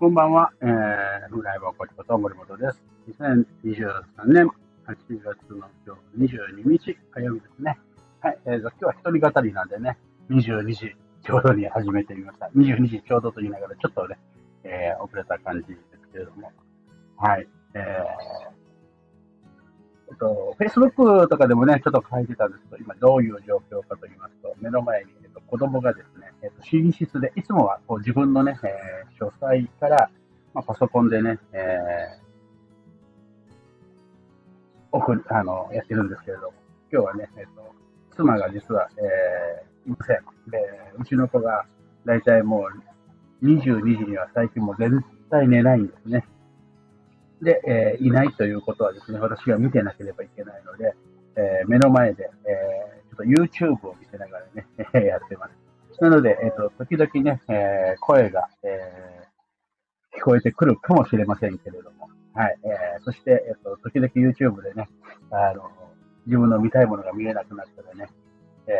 こんばんは、えー、フライバーコチこと森本です。2023年8月の今日22日火曜日ですね。はい、えー、今日は一人語りなんでね、22時ちょうどに始めてみました。22時ちょうどと言いながらちょっとね、えー、遅れた感じですけれども。はい、えー、えっと、Facebook とかでもね、ちょっと書いてたんですけど、今どういう状況かと言いますと、目の前に、えっと、子供がですね、えっと、寝室で、いつもはこう自分のね、えー、書斎から、まあ、パソコンでね、えー、オフ、あの、やってるんですけれども、今日はね、えっと、妻が実は、えー、いません。で、うちの子が、だいたいもう、22時には最近もう絶対寝ないんですね。で、えー、いないということはですね、私が見てなければいけないので、えー、目の前で、えー、ちょっと YouTube を見せながらね、やってます。なので、えっ、と、時々ね、え声が、え聞こえてくるかもしれませんけれども、はい、えそして、えっ、と、時々 YouTube でね、あの、自分の見たいものが見えなくなったらね、え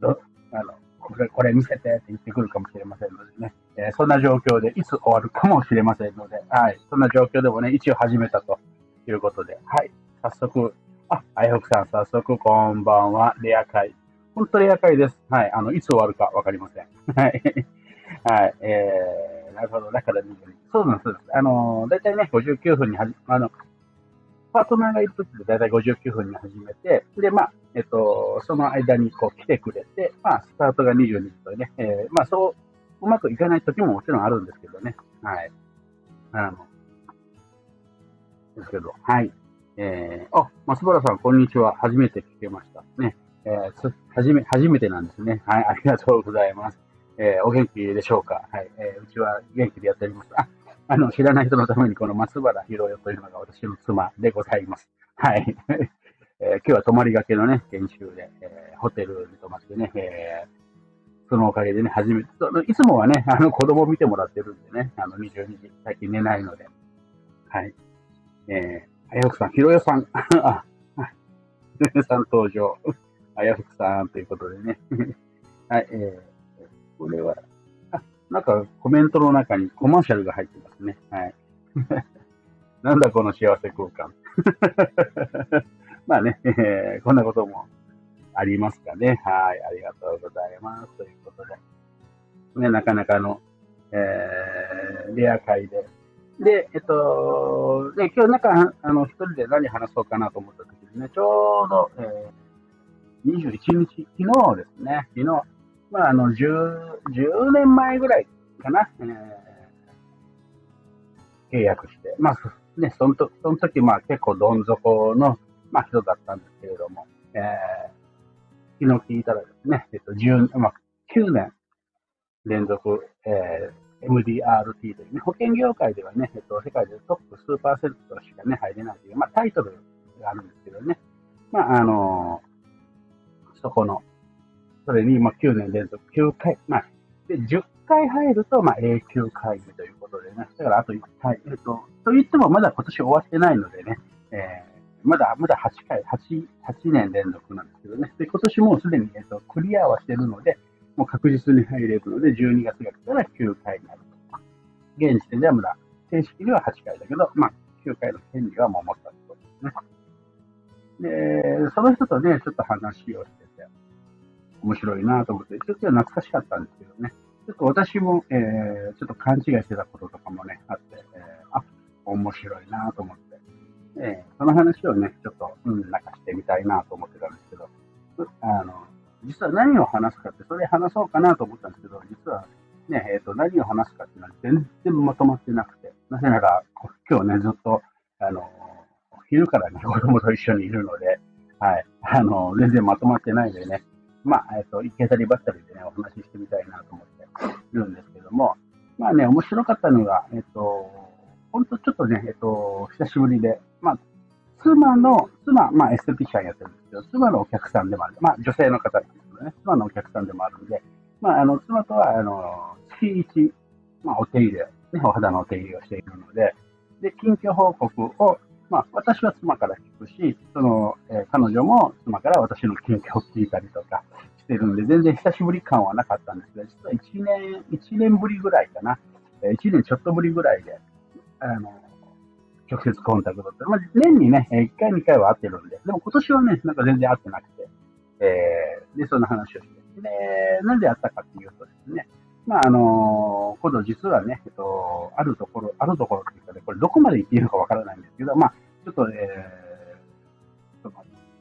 ど、あの、れ、これ見せてって言ってくるかもしれませんのでね、えー、そんな状況でいつ終わるかもしれませんので、はい、そんな状況でもね、一応始めたということで、はい、早速、あ、あやふくさん、早速こんばんは、レア会。本当レア会です。はい、あの、いつ終わるかわかりません。はい、はい、えー、なるほど、だから。そうなんです、あの、だいたいね、59分にはじ、あの、パートナーがいるときでだいたい59分に始めて、で、まあ、えっと、その間にこう来てくれて、まあ、スタートが22時とね、えー、まあ、そう、うまくいかないときももちろんあるんですけどね。はい。あの、ですけど、はい。えー、あ、松原さん、こんにちは。初めて聞けました。ね。えー、はじめ、初めてなんですね。はい、ありがとうございます。えー、お元気でしょうか？はい。えー、うちは元気でやっております。あ、あの、知らない人のために、この松原博代というのが私の妻でございます。はい。えー、今日は泊まりがけのね、研修で、えー、ホテルに泊まってね、えー、そのおかげでね、初めて、いつもはね、あの、子供を見てもらってるんでね、あの、22時、最近寝ないので、はい。えー、あやふくさん、ひろよさん、あ、ひろよさん登場、あやふくさんということでね、はい、えー、これは、なんかコメントの中にコマーシャルが入ってますね。はい。なんだこの幸せ空間。まあね、えー、こんなこともありますかね。はい。ありがとうございます。ということで。ね、なかなかの、えー、レア会で。で、えっと、で、今日なんか、あの、一人で何話そうかなと思った時にね、ちょうど、えー、21日、昨日ですね、昨日、まあ、あの、10、10年前ぐらいかな、えー、契約して、まあ、ね、その時、その時、まあ、結構どん底の、まあ、人だったんですけれども、えー、昨日聞いたらですね、えっと、10、まあ、9年連続、えー、MDRT というね、保険業界ではね、えっと、世界でトップ数パーセントしかね、入れないという、まあ、タイトルがあるんですけどね、まあ、あのー、そこの、それに、まあ、9年連続9回、まあ、で、10回入ると、まあ、永久会議ということでね、だからあと1回、えっ、と、と言ってもまだ今年終わってないのでね、えー、まだ、まだ8回、8、8年連続なんですけどね、で、今年もうすでに、えっ、と、クリアはしてるので、もう確実に入れるので、12月が来たら9回になると。現時点ではまだ、正式には8回だけど、まあ、9回の権利はもう持ったということですね。で、その人とね、ちょっと話をして、面白いなと思って、ちょっと懐かしかったんですけどね。ちょっと私も、えー、ちょっと勘違いしてたこととかもね、あって、えー、あ、面白いなと思って、えー、その話をね、ちょっと、うん、なんかしてみたいなと思ってたんですけど、あの、実は何を話すかって、それ話そうかなと思ったんですけど、実はね、えっ、ー、と、何を話すかっていうのは全然まとまってなくて、なぜなら、今日ね、ずっと、あの、昼からね、子供と一緒にいるので、はい、あの、全然まとまってないでね、まあ、えっ、ー、と、行けたりばったりでね、お話ししてみたいなと思っているんですけども、まあね、面白かったのが、えっ、ー、と、本当ちょっとね、えっ、ー、と、久しぶりで、まあ、妻の、妻、まあ、エステティシャンやってるんですけど、妻のお客さんでもある。まあ、女性の方なんですけどね、妻のお客さんでもあるんで、まあ、あの、妻とは、あの、月一、まあ、お手入れ、ね、お肌のお手入れをしているので、で、近況報告をまあ、私は妻から聞くし、その、えー、彼女も妻から私の近況を聞いたりとかしてるんで、全然久しぶり感はなかったんですが、実は1年、1年ぶりぐらいかな。1年ちょっとぶりぐらいで、あの、直接コンタクトって、まあ、年にね、1回2回は会ってるんで、でも今年はね、なんか全然会ってなくて、えー、で、そんな話をして、で、なんで会ったかっていうとですね、まあ、あの今度実はね、えっと、あるところ、あるところっていうかね、これどこまで行っていいのかわからないんですけど、まあ、っと、え、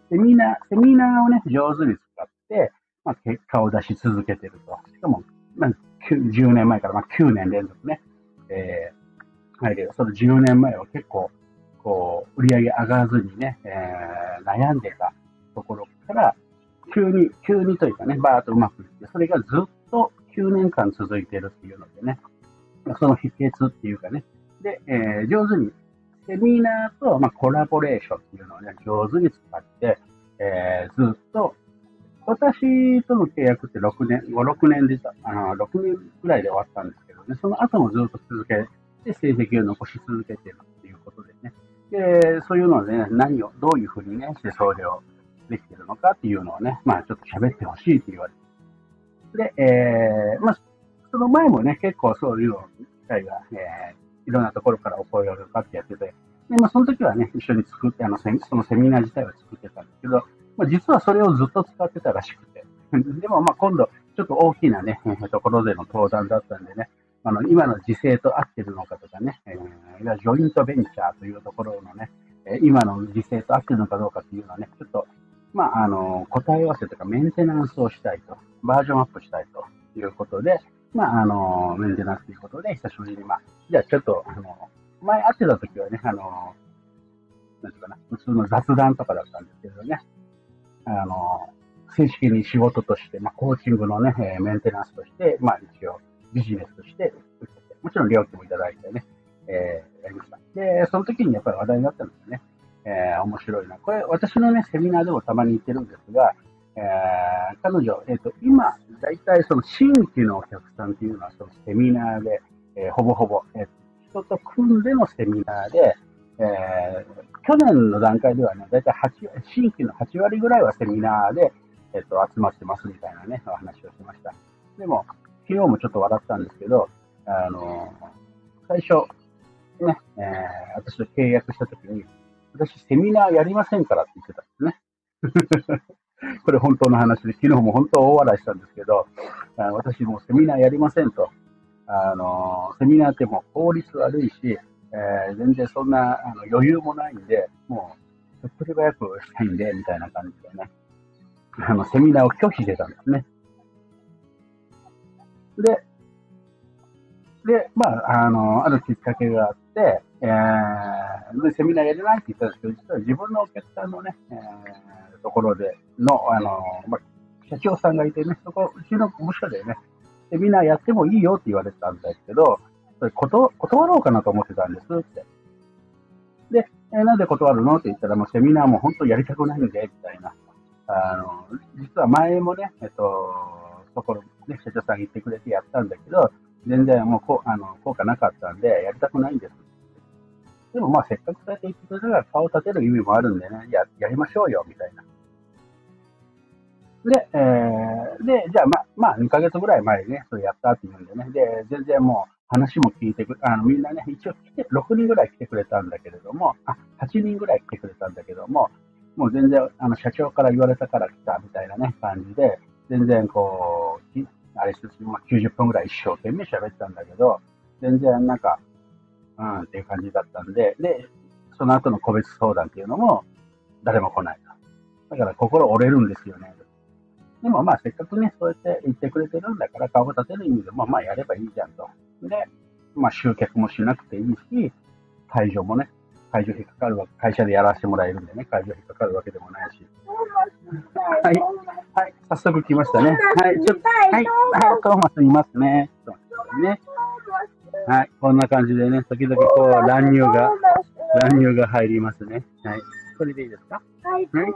セミナー、セミナーをね、上手に使って、まあ、結果を出し続けてると。しかも、まあ、10年前から、まあ、9年連続ね、えー、はい、その10年前は結構、こう、売り上げ上がらずにね、えー、悩んでたところから、急に、急にというかね、バーっとうまくいって、それがずっと9年間続いてるっていうのでね、その秘訣っていうかね、で、えー、上手に、セミナーと、まあ、コラボレーションっていうのをね、上手に使って、えー、ずっと、私との契約って6年、5、6年で、あの、6年ぐらいで終わったんですけどね、その後もずっと続けて、成績を残し続けてるっていうことでね、で、そういうので、ね、何を、どういうふうにね、してそれをできてるのかっていうのをね、まあちょっと喋ってほしいって言われて。で、えー、まあ、その前もね、結構そういう機会が、えー、いろんなところからお声がかかってやってて、で、まあその時はね、一緒に作って、あの、そのセミナー自体は作ってたんですけど、まあ実はそれをずっと使ってたらしくて。でもまあ今度、ちょっと大きなね、ところでの登壇だったんでね、あの、今の時勢と合ってるのかとかね、えー、ジョイントベンチャーというところのね、今の時勢と合ってるのかどうかっていうのはね、ちょっとまあ、あの、答え合わせとかメンテナンスをしたいと、バージョンアップしたいということで、まあ、あの、メンテナンスということで、久しぶりに、まあ、じゃあちょっと、あの、前会ってた時はね、あの、なんていうかな、普通の雑談とかだったんですけどね、あの、正式に仕事として、まあ、コーチングのね、えメンテナンスとして、まあ、一応、ビジネスとして、もちろん料金もいただいてね、えー、やりました。で、その時にやっぱり話題になったんですよね。えー、面白いな。これ、私のね、セミナーでもたまに言ってるんですが、えー、彼女、えっ、ー、と、今、大体その新規のお客さんっていうのは、そのセミナーで、えー、ほぼほぼ、えー、人と組んでのセミナーで、えー、去年の段階ではね、大体8、新規の8割ぐらいはセミナーで、えっ、と、集まってますみたいなね、お話をしました。でも、昨日もちょっと笑ったんですけど、あの最初、ね、えー、私と契約したときに、私セミナーやりませんからって言ってたんですね。これ本当の話で、昨日も本当大笑いしたんですけど、私もセミナーやりませんと。あの、セミナーってもう法律悪いし、えー、全然そんなあの余裕もないんで、もう、手っ取り早くしたいんで、みたいな感じでね。あの、セミナーを拒否してたんですね。で、で、まあ、あの、あるきっかけがあって、えー、セミナーやれないって言ったんですけど、実は自分のお客さんのね、えー、ところでの、あの、まあ、社長さんがいてね、そこ、うちの部署でね、セミナーやってもいいよって言われてたんですけど、それ断断ろうかなと思ってたんですって。で、えー、なんで断るのって言ったら、もうセミナーも本当やりたくないんで、みたいな。あの、実は前もね、えっと、ところ、ね、社長さん言ってくれてやったんだけど、全然もうこあの効果なかったんで、やりたくないんです。でもまあせっかくそうやって言ってくれたから顔を立てる意味もあるんでね、や、やりましょうよ、みたいな。で、えー、で、じゃあま、まあ2ヶ月ぐらい前にね、それやったって言うんでね、で、全然もう話も聞いてくあの、みんなね、一応来て、6人ぐらい来てくれたんだけれども、あ、8人ぐらい来てくれたんだけども、もう全然、あの、社長から言われたから来たみたいなね、感じで、全然こう、あれして、まあ、90分ぐらい一生懸命喋ったんだけど、全然なんか、うんっていう感じだったんで、で、その後の個別相談っていうのも誰も来ないと。だから心折れるんですよね。でもまあせっかくね、そうやって言ってくれてるんだから顔を立てる意味でもまあやればいいじゃんと。で、まあ集客もしなくていいし、会場もね、会場費かかるわけ、会社でやらせてもらえるんでね、会場費かかるわけでもないし。はい。はい。早速来ましたね。はい。ちょっと、はい。はい。トーマスいますね。ね。はい。こんな感じでね、時々こう、乱入が、乱入が入りますね。はい。これでいいですか？はい。はい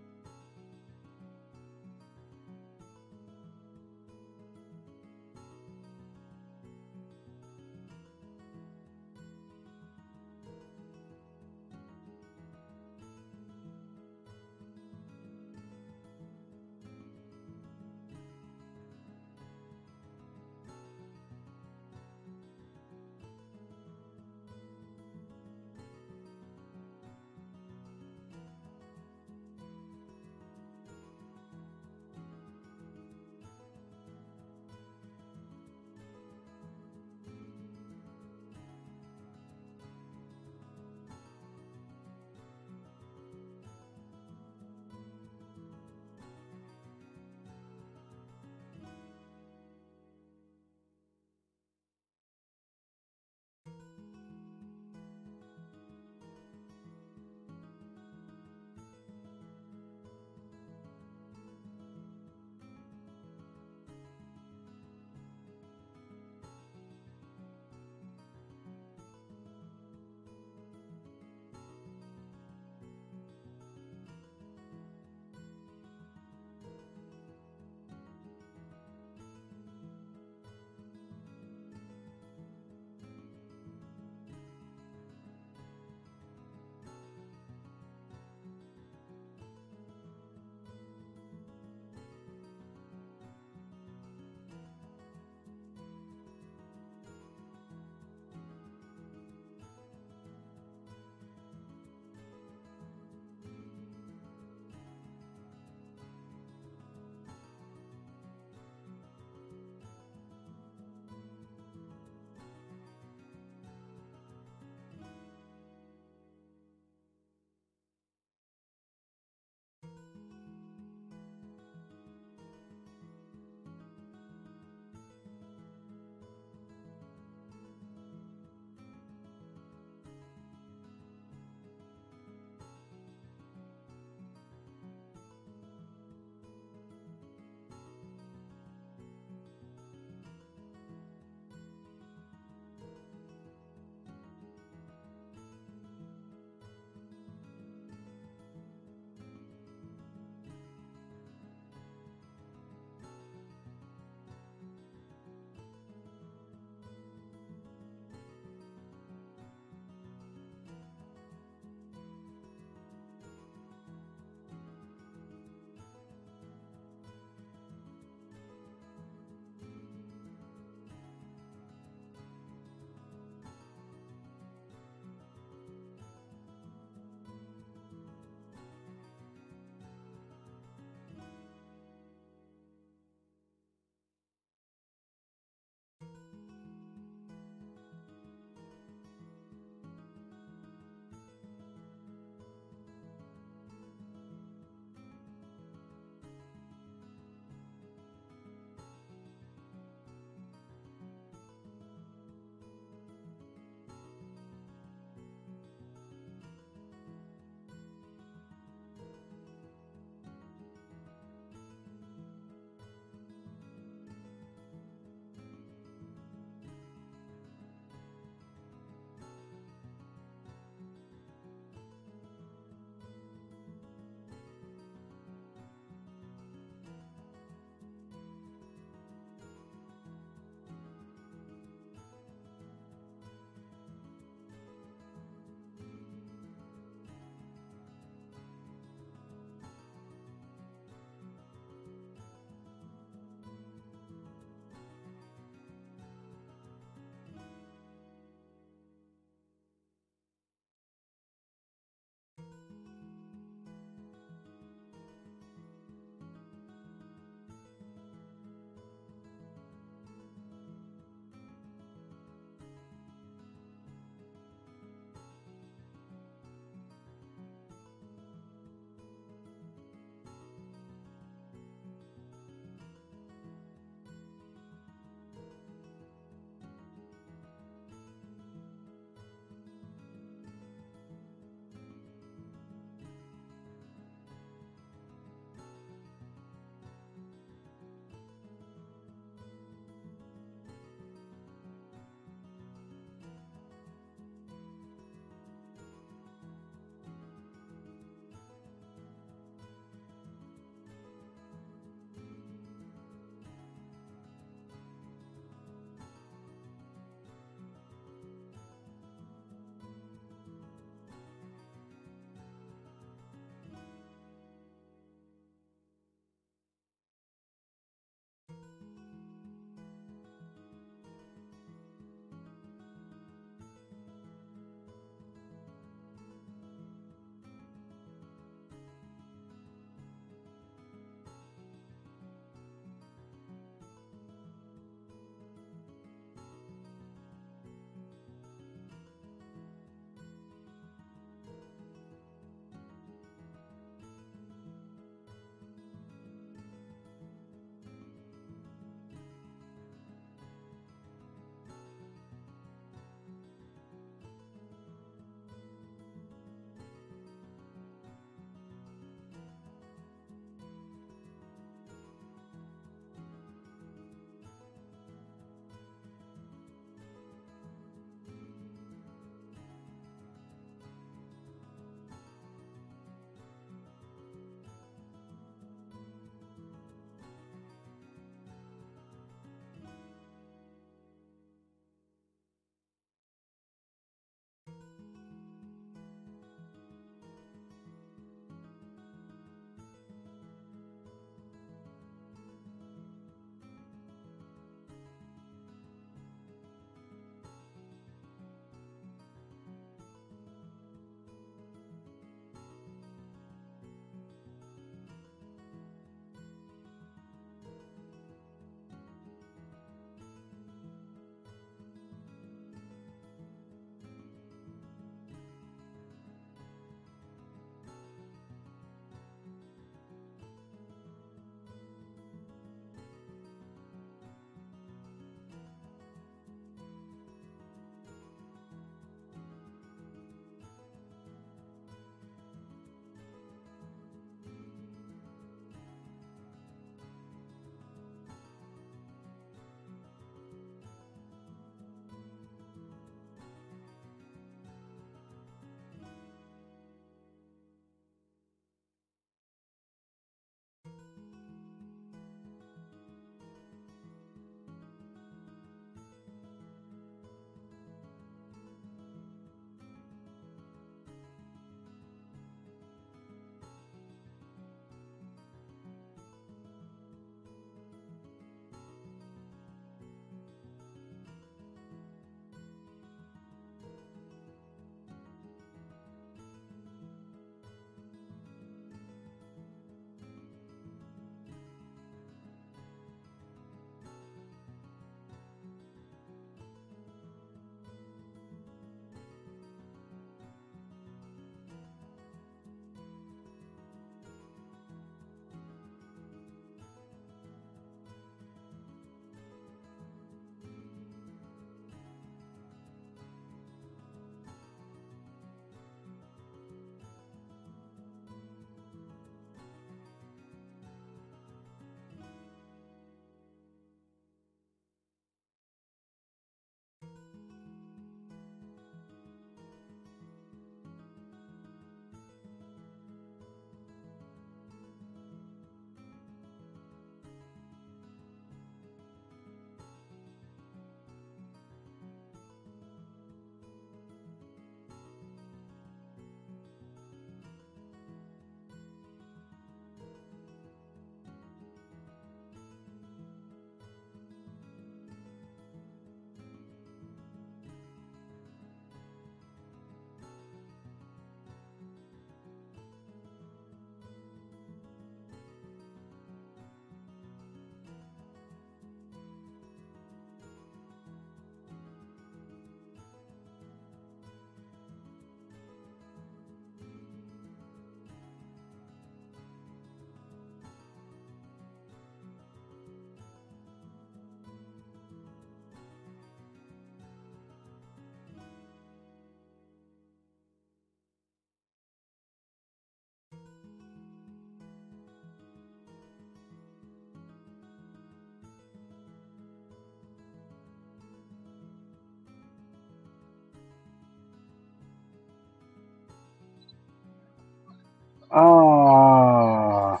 ああ、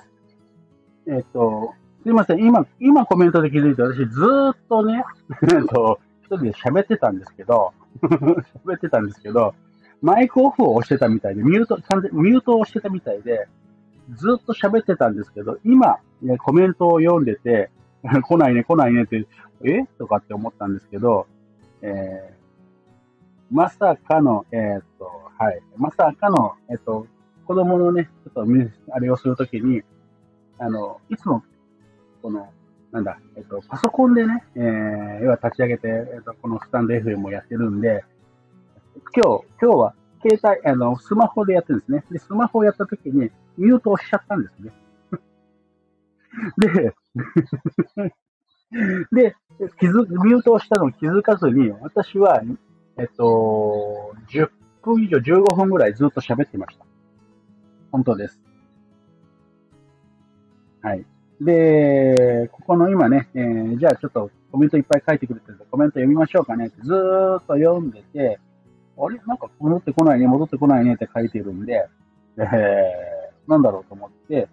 えっ、と、すいません。今、今コメントで気づいて、私ずーっとね、えっと、一人で喋ってたんですけど、喋ってたんですけど、マイクオフを押してたみたいで、ミュート、完全ミュートをしてたみたいで、ずっと喋ってたんですけど、今、ね、コメントを読んでて、来ないね、来ないねって、え？とかって思ったんですけど、えー、まさかの、えっ、と、はい、まさかの、えっ、と、子供のね、ちょっと、あれをするときに、あの、いつも、この、なんだ、えっ、と、パソコンでね、えー、要は立ち上げて、えっ、と、このスタンド FM をやってるんで、今日、今日は、携帯、あの、スマホでやってるんですね。で、スマホをやったときに、ミュートをしちゃったんですね。で、で、気づ、ミュートをしたのを気づかずに、私は、えっと、10分以上、15分ぐらいずっと喋ってました。本当です。はい。で、ここの今ね、えー、じゃあちょっとコメントいっぱい書いてくれてるんで、コメント読みましょうかねってずーっと読んでて、あれ？なんか戻ってこないね、戻ってこないねって書いてるんで、えー、なんだろうと思って、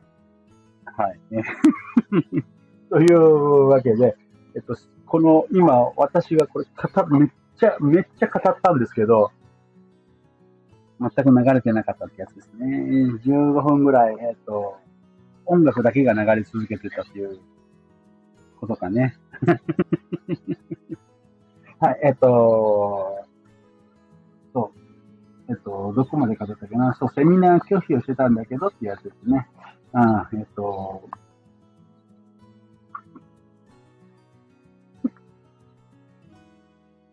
はい。というわけで、えっと、この今、私がこれ語、めっちゃ、めっちゃ語ったんですけど、全く流れてなかったってやつですね。15分ぐらい、えっと、音楽だけが流れ続けてたっていうことかね。はい、えっと、そう。えっと、どこまで語ったっけな。そう、セミナー拒否をしてたんだけどってやつですね。あえっと、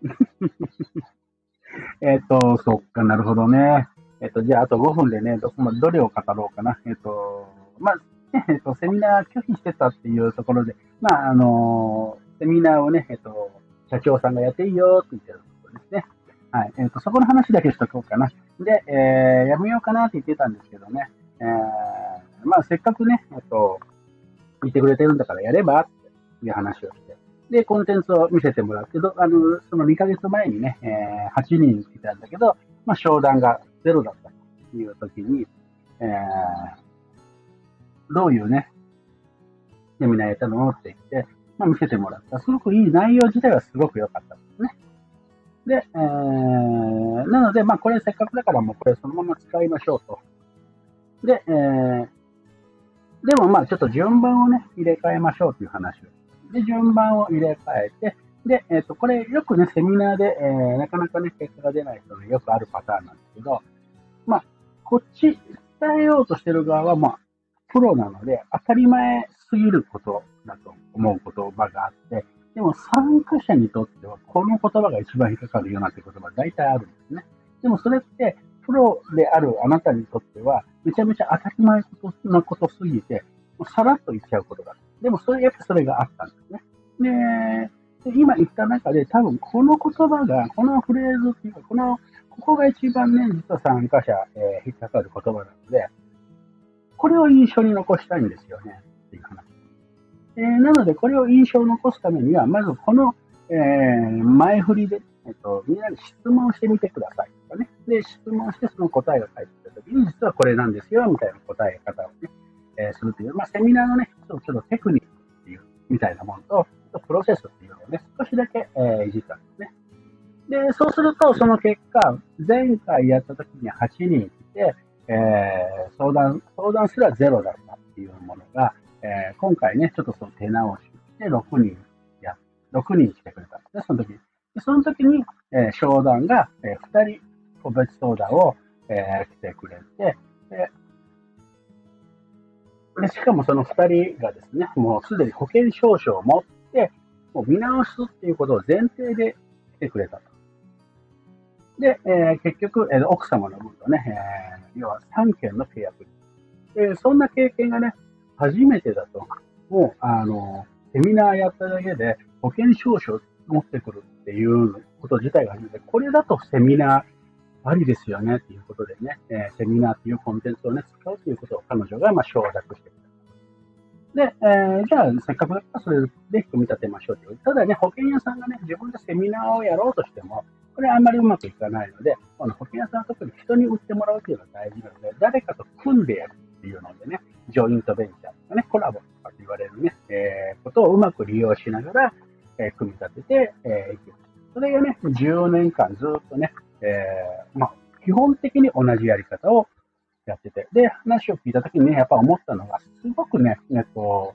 えっと、そっかなるほどね。えっと、じゃあ、あと5分でね、どこまで、どれを語ろうかな。えっと、まあ、えっと、セミナー拒否してたっていうところで、まあ、あのセミナーをね、えっと、社長さんがやっていいよって言ってるところですね。はい。えっと、そこの話だけしとこうかな。で、えー、やめようかなって言ってたんですけどね。えー、まあ、せっかくね、えっと、言ってくれてるんだからやればっていう話をして。で、コンテンツを見せてもらってあの、その2ヶ月前にね、えー、8人いたんだけど、まあ、商談がゼロだったという時に、えー、どういうね、セミナーやったのって言って、まあ、見せてもらった。すごくいい内容自体はすごく良かったですね。で、えー、なので、まあ、これせっかくだからもうこれそのまま使いましょうと。で、えー、でもまあ、ちょっと順番をね、入れ替えましょうという話を。で、順番を入れ替えて、で、えっ、ー、と、これよくね、セミナーで、えー、なかなかね、結果が出ない人のよくあるパターンなんですけど、まあ、こっち、伝えようとしてる側は、まあ、プロなので、当たり前すぎることだと思う言葉があって、でも参加者にとっては、この言葉が一番引っかかるようなって言葉大体あるんですね。でもそれって、プロであるあなたにとっては、めちゃめちゃ当たり前なことすぎて、もうさらっと言っちゃうことだ。でもそれ、やっぱそれがあったんですね。で、今言った中で多分この言葉が、このフレーズっていうか、この、ここが一番ね、実は参加者、えー、引っかかる言葉なので、これを印象に残したいんですよね、っていう話。えー、なので、これを印象を残すためには、まずこの、えー、前振りで、えっ、と、みんなに質問してみてくださいとかね。で、質問してその答えが返ってきたときに、実はこれなんですよ、みたいな答え方をね、えー、するという、まあ、セミナーのね、ちょっとテクニックっていう、みたいなものと、プロセスっていうのをね、少しだけ、えー、いじったんですね。で、そうすると、その結果、前回やった時に8人来て、えー、相談、相談すらゼロだったっていうものが、えー、今回ね、ちょっとその手直しして6人や、6人来てくれたんですね、その時に。でその時に、えー、商談が、えー、2人個別相談を、えー、来てくれて、ででしかもその2人がですね、もうすでに保険証書を持って、もう見直すっていうことを前提で来てくれたと。で、えー、結局、えー、奥様の分とね、えー、要は3件の契約。で、そんな経験がね、初めてだと、もう、あの、セミナーやっただけで保険証書を持ってくるっていうこと自体が初めて、これだとセミナーありですよねっていうことでね、えー、セミナーっていうコンテンツをね、使うということを彼女がまあ承諾してくれた。で、えー、じゃあ、せっかくだったらそれで組み立てましょうという。ただね、保険屋さんがね、自分でセミナーをやろうとしても、これあんまりうまくいかないので、この保険屋さんは特に人に売ってもらうというのが大事なので、誰かと組んでやる。っていうのでね、ジョイントベンチャーとかね、コラボとかって言われるね、えー、ことをうまく利用しながら、えー、組み立てて、えー、いく。それがね、10年間ずっとね、えー、まあ、基本的に同じやり方をやってて、で、話を聞いたときにね、やっぱ思ったのが、すごくね、えっと、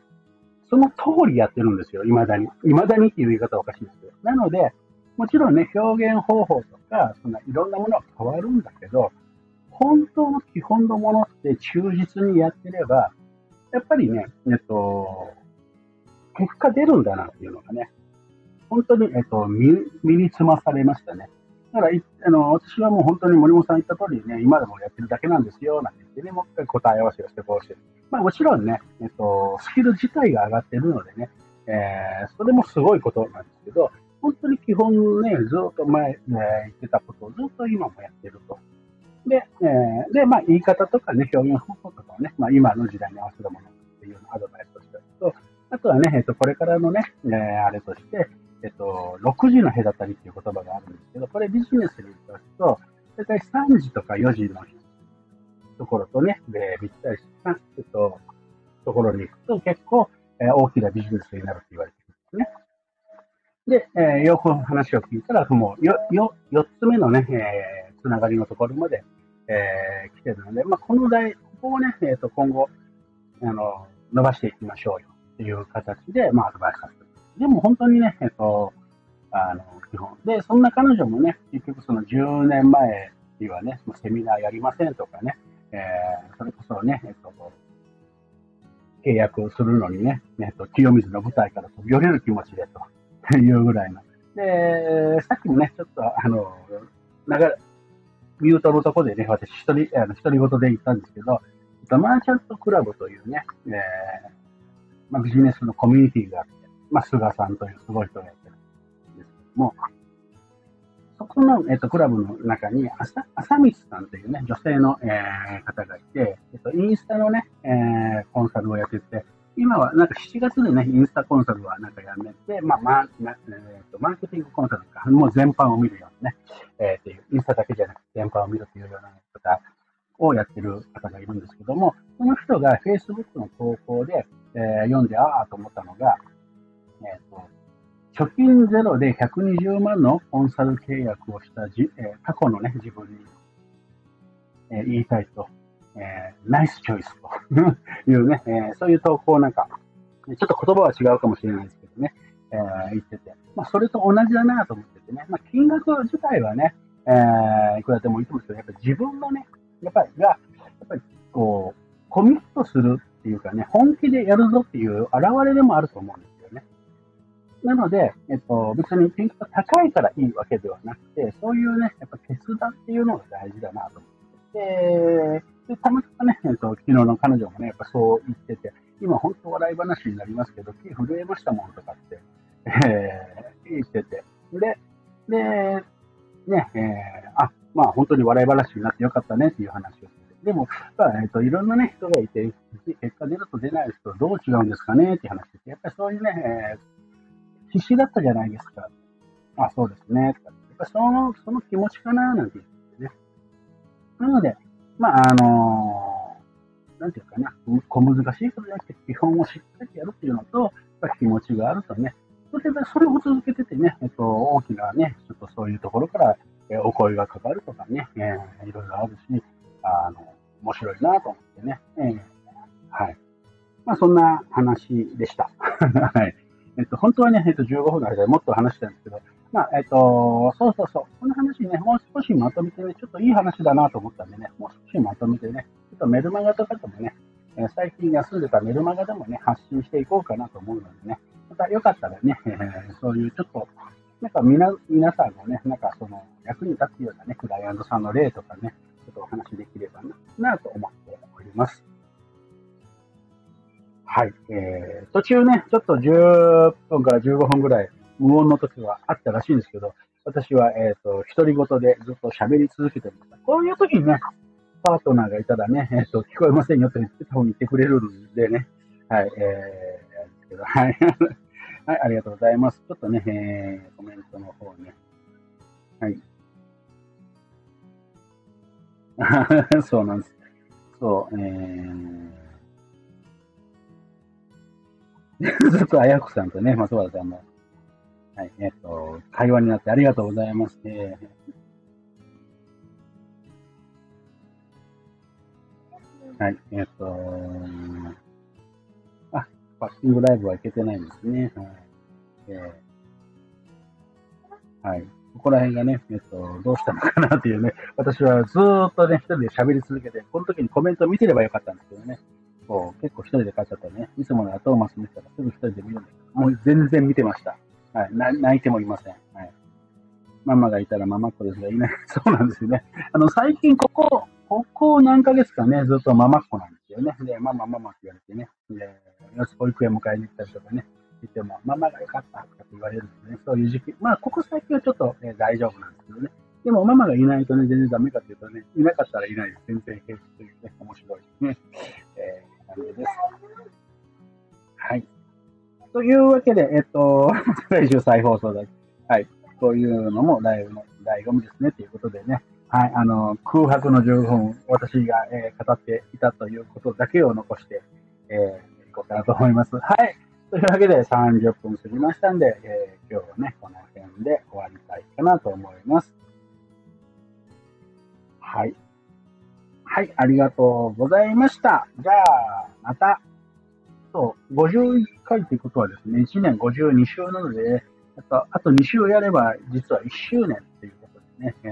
その通りやってるんですよ、未だに。未だにっていう言い方はおかしいんですけど。なので、もちろんね、表現方法とか、そんないろんなものは変わるんだけど、本当の基本のものって忠実にやってれば、やっぱりね、えっと、結果出るんだなっていうのがね、本当に、えっと、身につまされましたね。だから、あの、私はもう本当に森本さん言った通りね、今でもやってるだけなんですよ、なんて言ってね、もう一回答え合わせをしてこうして。まあもちろんね、えっと、スキル自体が上がってるのでね、えー、それもすごいことなんですけど、本当に基本ね、ずっと前、えー、言ってたことをずっと今もやってると。で、えー、で、まあ言い方とかね、表現方法とかをね、まあ今の時代に合わせたものっていうアドバイスとしてと、あとはね、えっと、これからのね、えー、あれとして、えっと、6時の隔たりっていう言葉があるんですけど、これビジネスに言すと、だいたい3時とか4時のところとね、で、ぴったりした、えっと、ところに行くと結構、えー、大きなビジネスになるって言われてるんですね。で、えー、よく話を聞いたら、もう、よ、よ、4つ目のね、えー、つながりのところまで、えー、来てるので、まあ、この題、ここをね、えっ、ー、と、今後、あの、伸ばしていきましょうよっていう形で、まあ、アドバイスさせてでも本当にね、えっと、あの、基本。で、そんな彼女もね、結局その10年前にはね、セミナーやりませんとかね、えー、それこそね、えっと、契約をするのにね、えっと、清水の舞台から飛び降りる気持ちでというぐらいの。で、さっきもね、ちょっとあの、ながミュートのとこでね、私一人、あの、一人ごとで言ったんですけど、マーチャントクラブというね、えー、まあ、ビジネスのコミュニティがあっ、まあ、菅さんというすごい人がやってるんですけども、そこの、えっ、と、クラブの中に、あさ、あさみつさんというね、女性の、えー、方がいて、えっ、と、インスタのね、えー、コンサルをやってて、今は、なんか7月でね、インスタコンサルはなんかやめて、まあ、まあ、えーと、マーケティングコンサルとか、もう全般を見るようなね、えー、っていう、インスタだけじゃなくて全般を見るというような方をやってる方がいるんですけども、その人が Facebook の投稿で、えー、読んで、ああと思ったのが、え、ー、と、貯金ゼロで120万のコンサル契約をしたじ、えー、過去のね、自分に、えー、言いたいと、えー、ナイスチョイスと いうね、えー、そういう投稿なんか、ちょっと言葉は違うかもしれないですけどね、えー、言ってて、まあ、それと同じだなと思っててね、まあ、金額自体はね、えー、いくらでもいいと思うんですけど、やっぱり自分のね、やっぱりが、やっぱりこう、コミットするっていうかね、本気でやるぞっていう現れでもあると思うんです。なので、えっと、別にピンクが高いからいいわけではなくて、そういうね、やっぱ決断っていうのが大事だなと思ってで、でたまたまね、えっと、昨日の彼女もね、やっぱそう言ってて、今本当笑い話になりますけど、気震えましたもんとかって、えー、言ってて。で、で、ね、えー、あ、まあ本当に笑い話になってよかったねっていう話をして。でも、まあ、えっ、と、いろんなね、人がいて、結果出ると出ない人どう違うんですかねっていう話して、やっぱりそういうね、えー必死だったじゃないですか。あ、そうですね。やっぱその、その気持ちかな、なんて言ってね。なので、まあ、あのー、なんていうかな、小難しいことじゃなくて、基本をしっかりやるっていうのと、やっぱ気持ちがあるとね、それで、それを続けててね、えっと、大きなね、ちょっとそういうところから、えお声がかかるとかね、えー、いろいろあるし、あの、面白いなと思ってね、えー、はい。まあ、そんな話でした。はい。えっと、本当はね、えっと、15分の間でもっと話したんですけど、まあ、えっと、そうそうそう、この話ね、もう少しまとめてね、ちょっといい話だなと思ったんでね、もう少しまとめてね、ちょっとメルマガとかでもね、え、最近休んでたメルマガでもね、発信していこうかなと思うのでね、またよかったらね、えー、そういうちょっと、なんか皆皆さんのね、なんかその役に立つようなね、クライアントさんの例とかね、ちょっとお話できればな、なと思っております。はい。えー、途中ね、ちょっと10分から15分ぐらい無音の時はあったらしいんですけど、私は、えっ、ー、と、独り言でずっと喋り続けてました。こういう時にね、パートナーがいたらね、えっ、ー、と、聞こえませんよって言ってた方に言ってくれるんでね。はい、えー、ですけど、はい。はい、ありがとうございます。ちょっとね、えー、コメントの方ね。はい。そうなんです。そう、えー、ずっとあやこさんとね、松原さんの、はい、えっ、と、会話になってありがとうございます。えー、はい、えっ、と、あ、パッキングライブはいけてないんですね。はい。えー、はい。ここら辺がね、えっと、どうしたのかなっていうね、私はずっとね、一人で喋り続けて、この時にコメントを見てればよかったんですけどね、こう、結構一人で帰っちゃったね、いつもの後をマス見てたらすぐ一人で見るんですけど、もう全然見てました。はい。泣いてもいません。はい。ママがいたらママっ子ですがいない。そうなんですよね。あの、最近ここ、ここ何ヶ月かね、ずっとママっ子なんですよね。で、ママママって言われてね。で、よし、保育園迎えに行ったりとかね。言っても、ママが良かったとかって言われるんですね。そういう時期。まあ、ここ最近はちょっと、ね、大丈夫なんですけどね。でも、ママがいないとね、全然ダメかっていうとね、いなかったらいないです。全然平気というね、面白いですね。え、感じです。はい。というわけで、えっと、来週再放送だ。はい。こういうのもライブの醍醐味ですね、ということでね。はい。あの、空白の15分、私が、えー、語っていたということだけを残して、えー、いこうかなと思います。はい。というわけで30分過ぎましたんで、えー、今日はね、この辺で終わりたいかなと思います。はい。はい、ありがとうございました。じゃあ、また、そう、51回ということはですね、1年52週なので、あと、あと2週やれば、実は1周年っていうことでね、え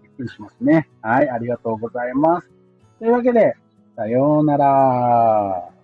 ー、びっくりしますね。はい、ありがとうございます。というわけで、さようなら。